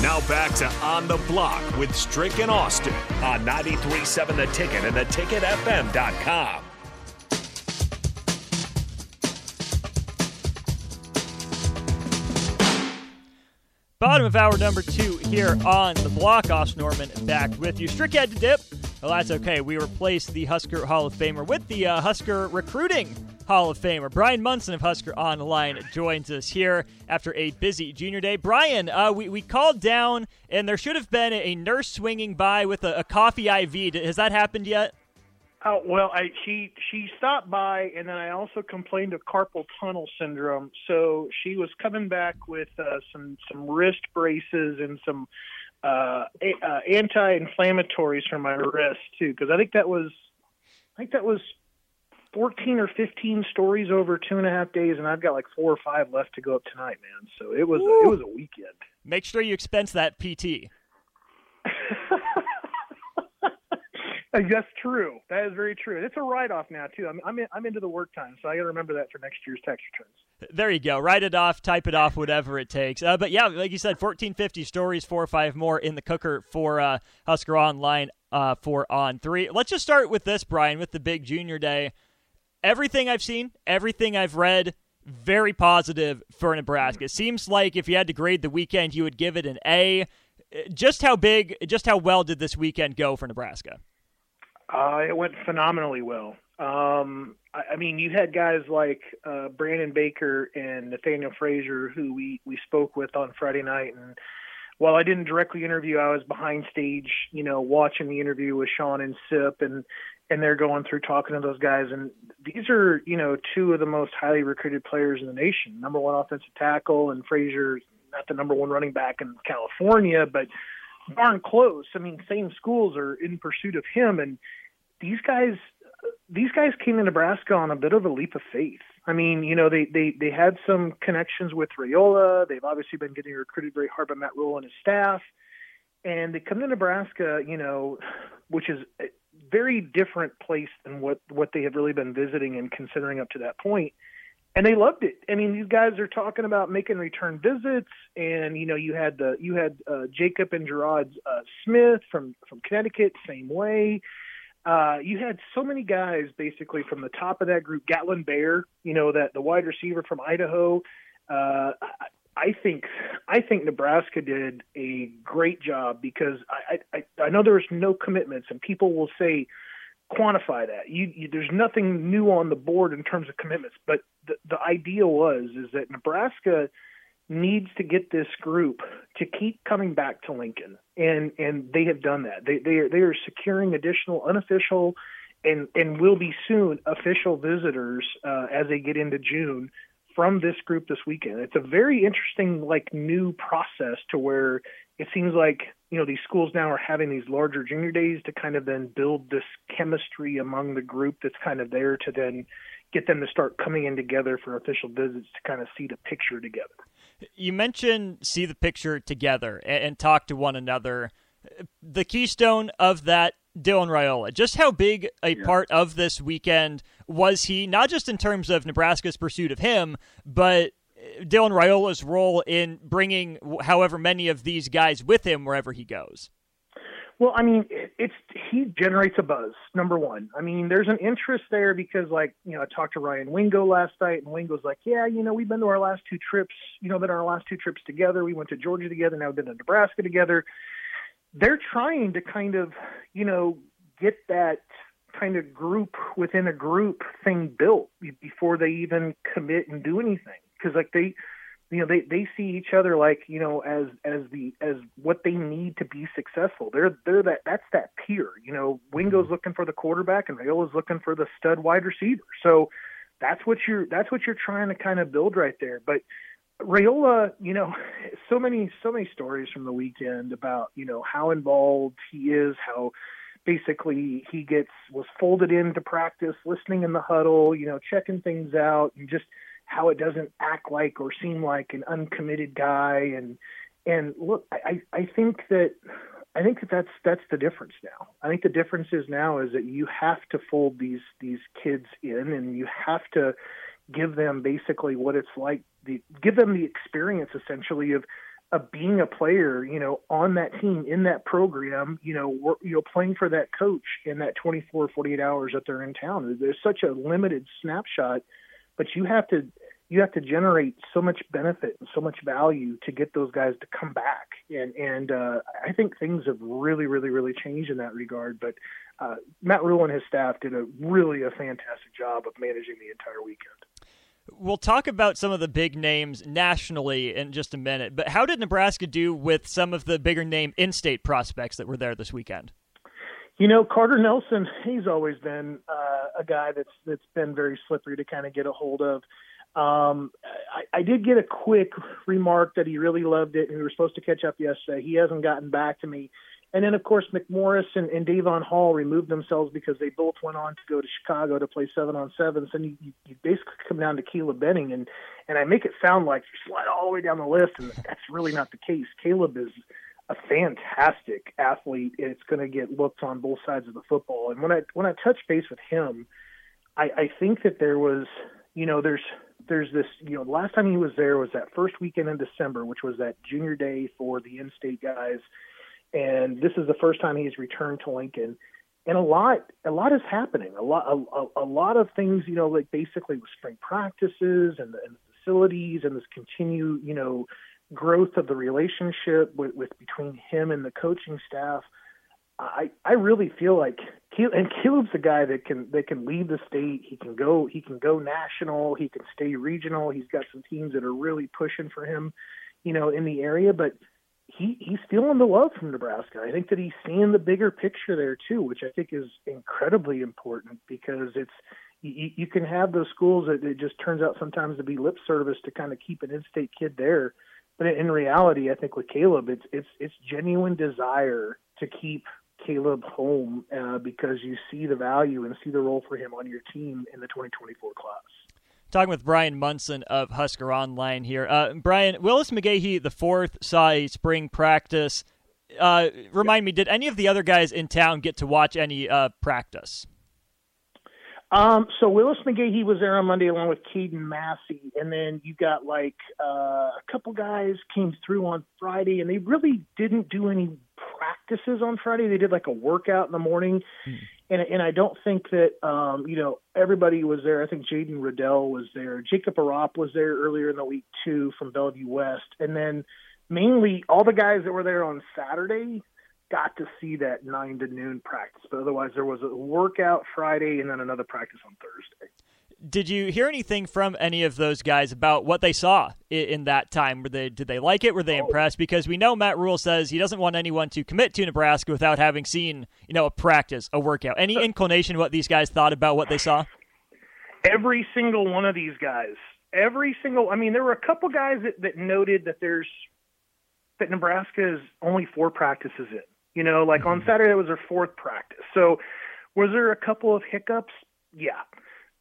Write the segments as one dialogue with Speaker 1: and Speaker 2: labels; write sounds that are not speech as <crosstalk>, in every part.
Speaker 1: Now back to On the Block with Strick and Austin on 93.7 The Ticket and theticketfm.com.
Speaker 2: Bottom of hour number two here on the block. Austin Norman back with you. Strick had to dip. Well, that's okay. We replaced the Husker Hall of Famer with the uh, Husker recruiting Hall of Famer. Bryan Munson of Husker Online joins us here after a busy junior day. Bryan, uh, we, we called down, and there should have been a nurse swinging by with a, a coffee IV. Has that happened yet?
Speaker 3: Oh well, I, she she stopped by, and then I also complained of carpal tunnel syndrome. So she was coming back with uh, some some wrist braces and some uh, a, uh, anti-inflammatories for my wrist too, because I think that was I think that was 14 or 15 stories over two and a half days, and I've got like four or five left to go up tonight, man. So it was a, it was a weekend.
Speaker 2: Make sure you expense that PT. <laughs>
Speaker 3: That's true. That is very true. It's a write-off now too. I'm I'm, in, I'm into the work time, so I got to remember that for next year's tax returns.
Speaker 2: There you go. Write it off, type it off, whatever it takes. Uh, but yeah, like you said, 1450 stories, four or five more in the cooker for uh, Husker Online uh, for on three. Let's just start with this, Bryan, with the big junior day. Everything I've seen, everything I've read, very positive for Nebraska. It seems like if you had to grade the weekend, you would give it an A. Just how big, just how well did this weekend go for Nebraska?
Speaker 3: Uh, it went phenomenally well. Um, I, I mean, you had guys like uh, Brandon Baker and Nathaniel Frazier, who we we spoke with on Friday night, and while I didn't directly interview, I was behind stage, you know, watching the interview with Sean and Sip, and and they're going through talking to those guys, and these are, you know, two of the most highly recruited players in the nation. Number one offensive tackle, and Frazier, not the number one running back in California, but darn close. I mean, same schools are in pursuit of him, and these guys, these guys came to Nebraska on a bit of a leap of faith. I mean, you know, they they they had some connections with Raiola. They've obviously been getting recruited very hard by Matt Rhule and his staff, and they come to Nebraska, you know, which is very different place than what what they have really been visiting and considering up to that point and they loved it. I mean, these guys are talking about making return visits, and you know, you had the you had uh, Jacob and Gerard uh, Smith from from Connecticut, same way. Uh, you had so many guys basically from the top of that group. Gatlin Bair, you know, that the wide receiver from Idaho. Uh, I think I think Nebraska did a great job because I I, I know there's no commitments, and people will say quantify that. You, you, there's nothing new on the board in terms of commitments, but the, the idea was is that Nebraska needs to get this group to keep coming back to Lincoln, and and they have done that. They they are, they are securing additional unofficial and and will be soon official visitors uh, as they get into June from this group this weekend. It's a very interesting like new process to where it seems like you know these schools now are having these larger junior days to kind of then build this chemistry among the group that's kind of there to then get them to start coming in together for official visits to kind of see the picture together.
Speaker 2: You mentioned see the picture together and, and talk to one another. The keystone of that, Dylan Raiola. Just how big a yeah. part of this weekend was he, not just in terms of Nebraska's pursuit of him, but Dylan Raiola's role in bringing however many of these guys with him wherever he goes?
Speaker 3: Well, I mean, it's he generates a buzz. Number one, I mean, there's an interest there because, like, you know, I talked to Ryan Wingo last night, and Wingo's like, "Yeah, you know, we've been to our last two trips. You know, been our last two trips together. We went to Georgia together. Now we've been to Nebraska together." They're trying to kind of, you know, get that kind of group within a group thing built before they even commit and do anything. Because like they you know they they see each other like you know as as the as what they need to be successful. They're they're that that's that peer you know. Wingo's mm-hmm. looking for the quarterback and Raiola's looking for the stud wide receiver. So that's what you're that's what you're trying to kind of build right there. But Raiola, you know, <laughs> so many so many stories from the weekend about you know how involved he is, how basically he gets was folded into practice, listening in the huddle, you know, checking things out, and just how it doesn't act like or seem like an uncommitted guy and and look I, I think that I think that that's that's the difference now. I think the difference is now is that you have to fold these these kids in and you have to give them basically what it's like the give them the experience essentially of of being a player, you know, on that team in that program, you know, work, you know, playing for that coach in that 24, 48 hours that they're in town. There's such a limited snapshot, but you have to you have to generate so much benefit and so much value to get those guys to come back. And and uh, I think things have really, really, really changed in that regard. But uh, Matt Rhule and his staff did a really a fantastic job of managing the entire weekend.
Speaker 2: We'll talk about some of the big names nationally in just a minute, but how did Nebraska do with some of the bigger name in-state prospects that were there this weekend?
Speaker 3: You know, Carter Nelson, he's always been uh, a guy that's that's been very slippery to kind of get a hold of. Um, I, I did get a quick remark that he really loved it, and we were supposed to catch up yesterday. He hasn't gotten back to me. And then, of course, McMorris and, and Davon Hall removed themselves because they both went on to go to Chicago to play seven on sevens. And you, you, basically come down to Caleb Benning, and and I make it sound like you slide all the way down the list, and that's really not the case. Caleb is a fantastic athlete, and it's going to get looked on both sides of the football. And when I when I touch base with him, I, I think that there was, you know, there's there's this, you know, the last time he was there was that first weekend in December, which was that junior day for the in-state guys, and this is the first time he's returned to Lincoln. And a lot, a lot is happening. A lot, a, a lot of things, you know, like basically with spring practices and the, and the facilities and this continued, you know, growth of the relationship with, with between him and the coaching staff. I I really feel like and Caleb's a guy that can that can lead the state. He can go he can go national. He can stay regional. He's got some teams that are really pushing for him, you know, in the area. But he he's feeling the love from Nebraska. I think that he's seeing the bigger picture there too, which I think is incredibly important because it's you, you can have those schools that it just turns out sometimes to be lip service to kind of keep an in-state kid there, but in reality, I think with Caleb, it's it's it's genuine desire to keep Caleb home uh, because you see the value and see the role for him on your team in the 2024 class.
Speaker 2: Talking with Bryan Munson of Husker Online here. Uh, Bryan, Willis McGahee the fourth saw a spring practice. Uh, remind me, did any of the other guys in town get to watch any uh, practice?
Speaker 3: Um, so Willis McGahee was there on Monday along with Caden Massey, and then you got like uh, a couple guys came through on Friday, and they really didn't do any practices on Friday. They did like a workout in the morning, hmm. and and I don't think that um, you know everybody was there. I think Jaden Riddell was there. Jacob Arop was there earlier in the week too from Bellevue West, and then mainly all the guys that were there on Saturday got to see that nine to noon practice. But otherwise, there was a workout Friday and then another practice on Thursday
Speaker 2: did you hear anything from any of those guys about what they saw in, in that time? Were they did they like it? Were they oh. impressed? Because we know Matt Rhule says he doesn't want anyone to commit to Nebraska without having seen you know a practice, a workout. Any inclination what these guys thought about what they saw?
Speaker 3: Every single one of these guys, every single. I mean, there were a couple guys that, that noted that there's that Nebraska is only four practices in. You know, like on mm-hmm. Saturday it was their fourth practice. So was there a couple of hiccups? Yeah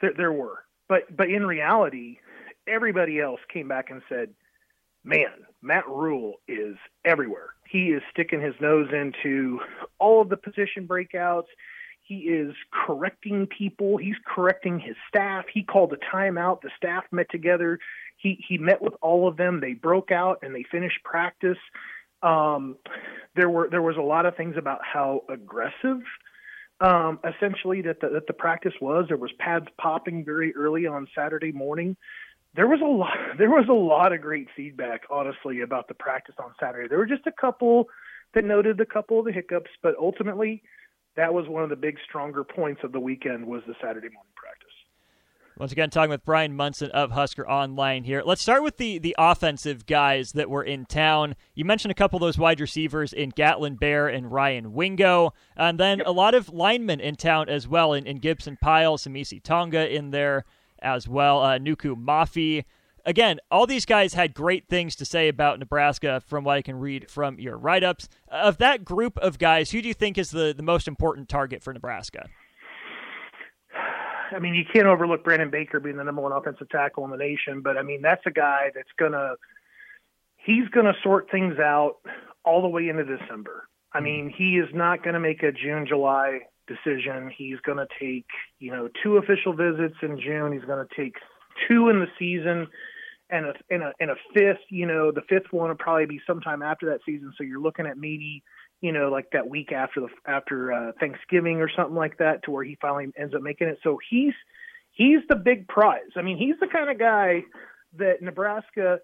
Speaker 3: there, there were, but but in reality, everybody else came back and said, "Man, Matt Rhule is everywhere. He is sticking his nose into all of the position breakouts." He is correcting people. He's correcting his staff. He called a timeout. The staff met together. He he met with all of them. They broke out and they finished practice. Um, there were there was a lot of things about how aggressive um, essentially that the, that the practice was. There was pads popping very early on Saturday morning. There was a lot. <laughs> There was a lot of great feedback, honestly, about the practice on Saturday. There were just a couple that noted a couple of the hiccups, but ultimately, that was one of the big stronger points of the weekend was the Saturday morning practice.
Speaker 2: Once again, talking with Bryan Munson of Husker Online here. Let's start with the the offensive guys that were in town. You mentioned a couple of those wide receivers in Gatlin Bair and Ryan Wingo, and then yep. a lot of linemen in town as well. In, in Gibson Pyle, Samisi Tonga in there as well. Uh, Nuku Mafi. Again, all these guys had great things to say about Nebraska from what I can read from your write ups. Of that group of guys, who do you think is the, the most important target for Nebraska?
Speaker 3: I mean, you can't overlook Brandon Baker being the number one offensive tackle in the nation, but I mean, that's a guy that's gonna he's gonna sort things out all the way into December. I mm-hmm. mean, he is not going to make a June July decision. He's going to take you know two official visits in June. He's going to take two in the season, and a and a and a fifth. You know, the fifth one will probably be sometime after that season. So you're looking at maybe you know like that week after the after uh, Thanksgiving or something like that, to where he finally ends up making it. So he's he's the big prize. I mean, he's the kind of guy that Nebraska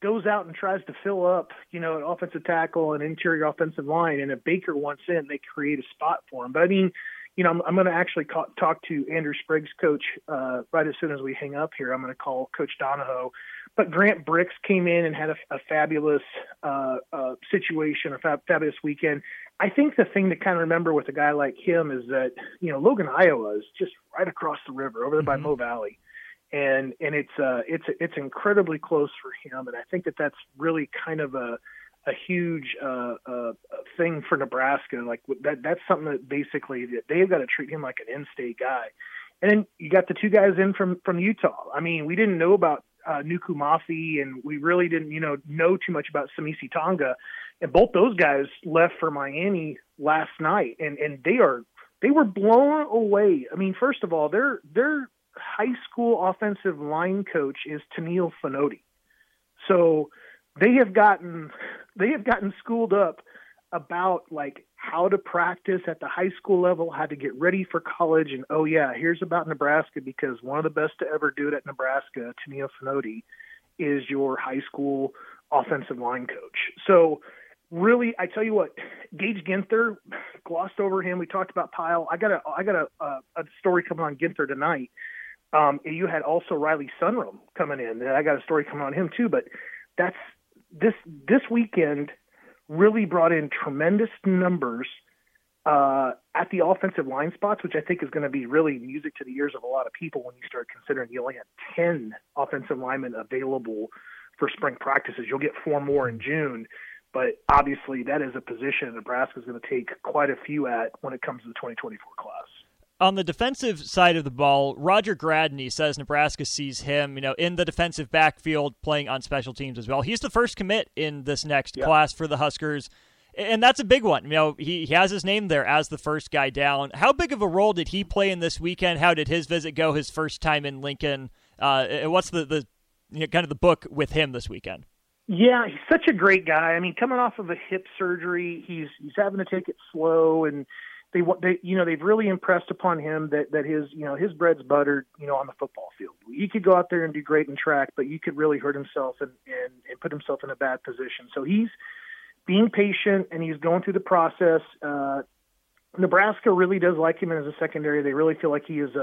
Speaker 3: goes out and tries to fill up, you know, an offensive tackle and interior offensive line, and if Baker wants in, they create a spot for him. But I mean, you know, I'm, I'm going to actually call, talk to Andrew Spriggs' coach uh, right as soon as we hang up here. I'm going to call Coach Donahoe. But Grant Brix came in and had a, a fabulous uh, uh, situation, a fab, fabulous weekend. I think the thing to kind of remember with a guy like him is that you know Logan, Iowa is just right across the river, over there by mm-hmm. Mo Valley, and and it's uh it's it's incredibly close for him, and I think that that's really kind of a a huge uh, uh, thing for Nebraska. Like that, that's something that basically they've got to treat him like an in-state guy. And then you got the two guys in from from Utah. I mean, we didn't know about uh, Nuku Mafi, and we really didn't, you know, know too much about Samisi Tonga. And both those guys left for Miami last night, and and they are they were blown away. I mean, first of all, their their high school offensive line coach is Tennille Fonoti. So they have gotten they have gotten schooled up about like how to practice at the high school level, how to get ready for college, and oh yeah, here's about Nebraska because one of the best to ever do it at Nebraska, Tennille Fonoti, is your high school offensive line coach. So really, I tell you what, Gage Ginther glossed over him. We talked about Pyle. I got a I got a a, a story coming on Ginther tonight. Um, you had also Riley Sunrum coming in, and I got a story coming on him too. But that's this this weekend really brought in tremendous numbers uh, at the offensive line spots, which I think is going to be really music to the ears of a lot of people when you start considering you only had 10 offensive linemen available for spring practices. You'll get four more in June, but obviously that is a position Nebraska is going to take quite a few at when it comes to the 2024 class
Speaker 2: on the defensive side of the ball, Roger Gradney says Nebraska sees him, you know, in the defensive backfield playing on special teams as well. He's the first commit in this next yeah. class for the Huskers. And that's a big one. You know, he, he has his name there as the first guy down. How big of a role did he play in this weekend? How did his visit go his first time in Lincoln? Uh, what's the, the you know, kind of the book with him this weekend?
Speaker 3: Yeah, he's such a great guy. I mean, coming off of a hip surgery, he's he's having to take it slow and they they you know they've really impressed upon him that that his you know his bread's buttered you know on the football field. He could go out there and do great in track, but you could really hurt himself and and, and put himself in a bad position. So he's being patient and he's going through the process. Uh, Nebraska really does like him as a secondary. They really feel like he is a,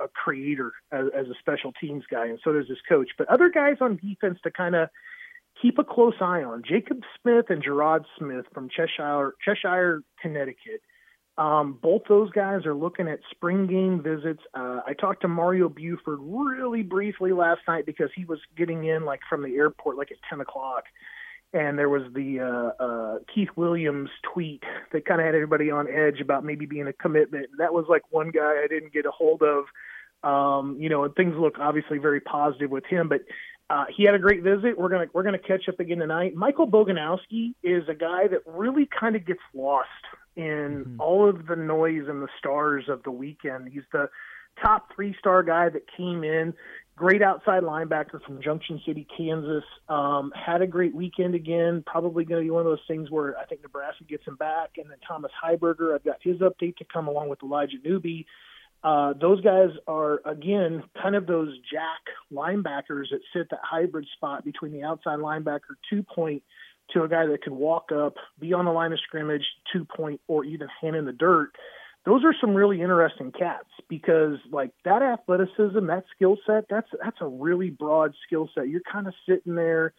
Speaker 3: a, a creator as, as a special teams guy, and so does his coach. But other guys on defense to kind of keep a close eye on Jacob Smith and Gerard Smith from Cheshire, Cheshire, Connecticut. Um, both those guys are looking at spring game visits. Uh, I talked to Mario Buford really briefly last night because he was getting in like from the airport like at 10 o'clock. And there was the uh, uh, Keith Williams tweet that kind of had everybody on edge about maybe being a commitment. And That was like one guy I didn't get a hold of. Um, you know, and things look obviously very positive with him. But uh, he had a great visit. We're gonna we're gonna catch up again tonight. Michael Boganowski is a guy that really kind of gets lost in mm-hmm. all of the noise and the stars of the weekend. He's the top three star guy that came in. Great outside linebacker from Junction City, Kansas. Um, had a great weekend again. Probably going to be one of those things where I think Nebraska gets him back. And then Thomas Heiberger, I've got his update to come along with Elijah Newby. Uh, those guys are again kind of those jack linebackers that sit that hybrid spot between the outside linebacker two point to a guy that can walk up, be on the line of scrimmage, two point, or even hand in the dirt. Those are some really interesting cats because like that athleticism, that skill set, that's that's a really broad skill set. You're kind of sitting there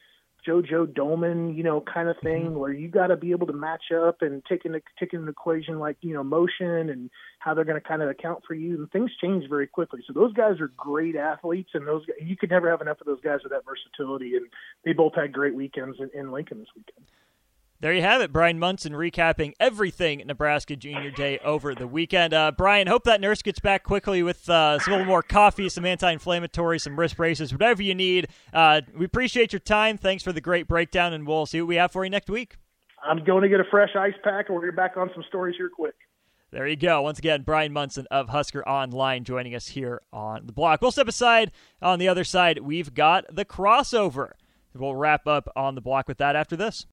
Speaker 3: JoJo Domann, you know, kind of thing, mm-hmm. where you got to be able to match up and take into take into equation like you know motion and how they're going to kind of account for you. And things change very quickly. So those guys are great athletes, and those you could never have enough of those guys with that versatility. And they both had great weekends in, in Lincoln this weekend.
Speaker 2: There you have it, Bryan Munson recapping everything Nebraska Junior Day over the weekend. Uh, Bryan, hope that nurse gets back quickly with uh, some little more coffee, some anti-inflammatory, some wrist braces, whatever you need. Uh, we appreciate your time. Thanks for the great breakdown, and we'll see what we have for you next week.
Speaker 3: I'm going to get a fresh ice pack, and we're back on some stories here quick.
Speaker 2: There you go. Once again, Bryan Munson of Husker Online joining us here on the block. We'll step aside. On the other side, we've got the crossover. We'll wrap up on the block with that after this.